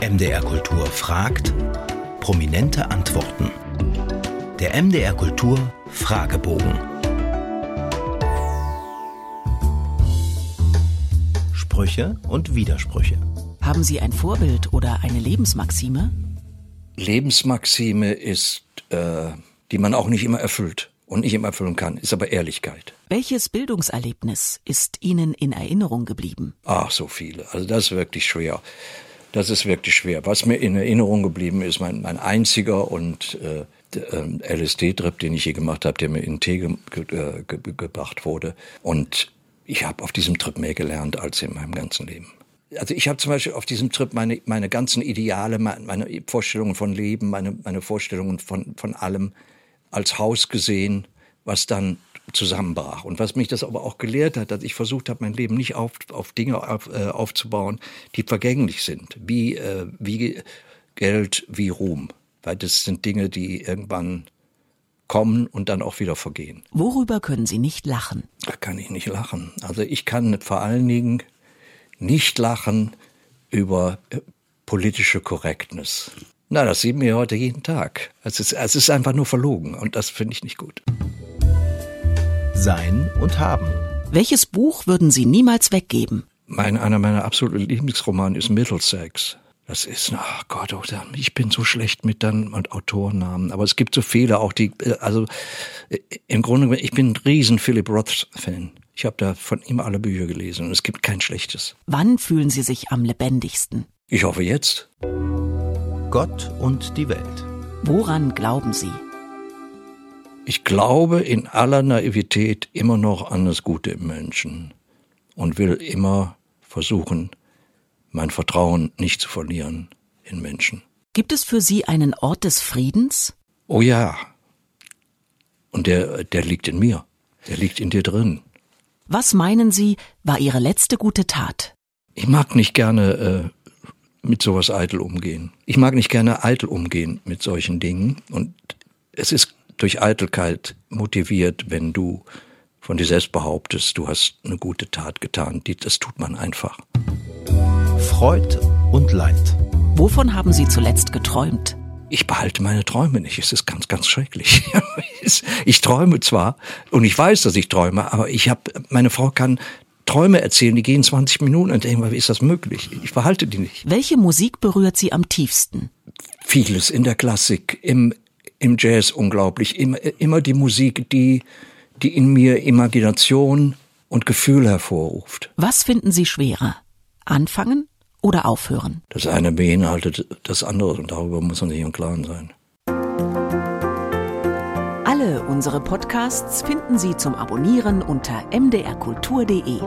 MDR Kultur fragt, prominente Antworten. Der MDR Kultur Fragebogen. Sprüche und Widersprüche. Haben Sie ein Vorbild oder eine Lebensmaxime? Lebensmaxime ist, äh, die man auch nicht immer erfüllt und nicht immer erfüllen kann, ist aber Ehrlichkeit. Welches Bildungserlebnis ist Ihnen in Erinnerung geblieben? Ach, so viele. Also das ist wirklich schwer. Das ist wirklich schwer. Was mir in Erinnerung geblieben ist, mein, mein einziger und äh, äh LSD-Trip, den ich je gemacht habe, der mir in Tee ge ge ge gebracht wurde. Und ich habe auf diesem Trip mehr gelernt als in meinem ganzen Leben. Also ich habe zum Beispiel auf diesem Trip meine, meine ganzen Ideale, meine Vorstellungen von Leben, meine, meine Vorstellungen von, von allem als Haus gesehen, was dann zusammenbrach. Und was mich das aber auch gelehrt hat, dass ich versucht habe, mein Leben nicht auf, auf Dinge auf, äh, aufzubauen, die vergänglich sind, wie, äh, wie Geld, wie Ruhm. Weil das sind Dinge, die irgendwann kommen und dann auch wieder vergehen. Worüber können Sie nicht lachen? Da kann ich nicht lachen. Also ich kann vor allen Dingen nicht lachen über äh, politische Korrektness. Na, das sehen wir heute jeden Tag. Es ist, es ist einfach nur verlogen und das finde ich nicht gut. Sein und haben. Welches Buch würden Sie niemals weggeben? Mein, einer meiner absoluten Lieblingsromane ist Middlesex. Das ist, ach Gott, oh, ich bin so schlecht mit dann und Autorennamen. Aber es gibt so viele, auch die, äh, also äh, im Grunde, ich bin ein riesen Philip Roth-Fan. Ich habe da von ihm alle Bücher gelesen und es gibt kein schlechtes. Wann fühlen Sie sich am lebendigsten? Ich hoffe jetzt. Gott und die Welt. Woran glauben Sie? Ich glaube in aller Naivität immer noch an das Gute im Menschen und will immer versuchen, mein Vertrauen nicht zu verlieren in Menschen. Gibt es für Sie einen Ort des Friedens? Oh ja. Und der, der liegt in mir. Der liegt in dir drin. Was meinen Sie, war Ihre letzte gute Tat? Ich mag nicht gerne äh, mit sowas eitel umgehen. Ich mag nicht gerne eitel umgehen mit solchen Dingen. Und es ist durch Eitelkeit motiviert, wenn du von dir selbst behauptest, du hast eine gute Tat getan. Das tut man einfach. Freud und Leid. Wovon haben Sie zuletzt geträumt? Ich behalte meine Träume nicht. Es ist ganz, ganz schrecklich. Ich träume zwar und ich weiß, dass ich träume, aber ich habe, meine Frau kann Träume erzählen, die gehen 20 Minuten und denken, wie ist das möglich? Ich behalte die nicht. Welche Musik berührt Sie am tiefsten? Vieles in der Klassik, im, im Jazz unglaublich. Immer, immer die Musik, die, die in mir Imagination und Gefühl hervorruft. Was finden Sie schwerer? Anfangen oder aufhören? Das eine beinhaltet das andere und darüber muss man sich im Klaren sein. Alle unsere Podcasts finden Sie zum Abonnieren unter mdrkultur.de.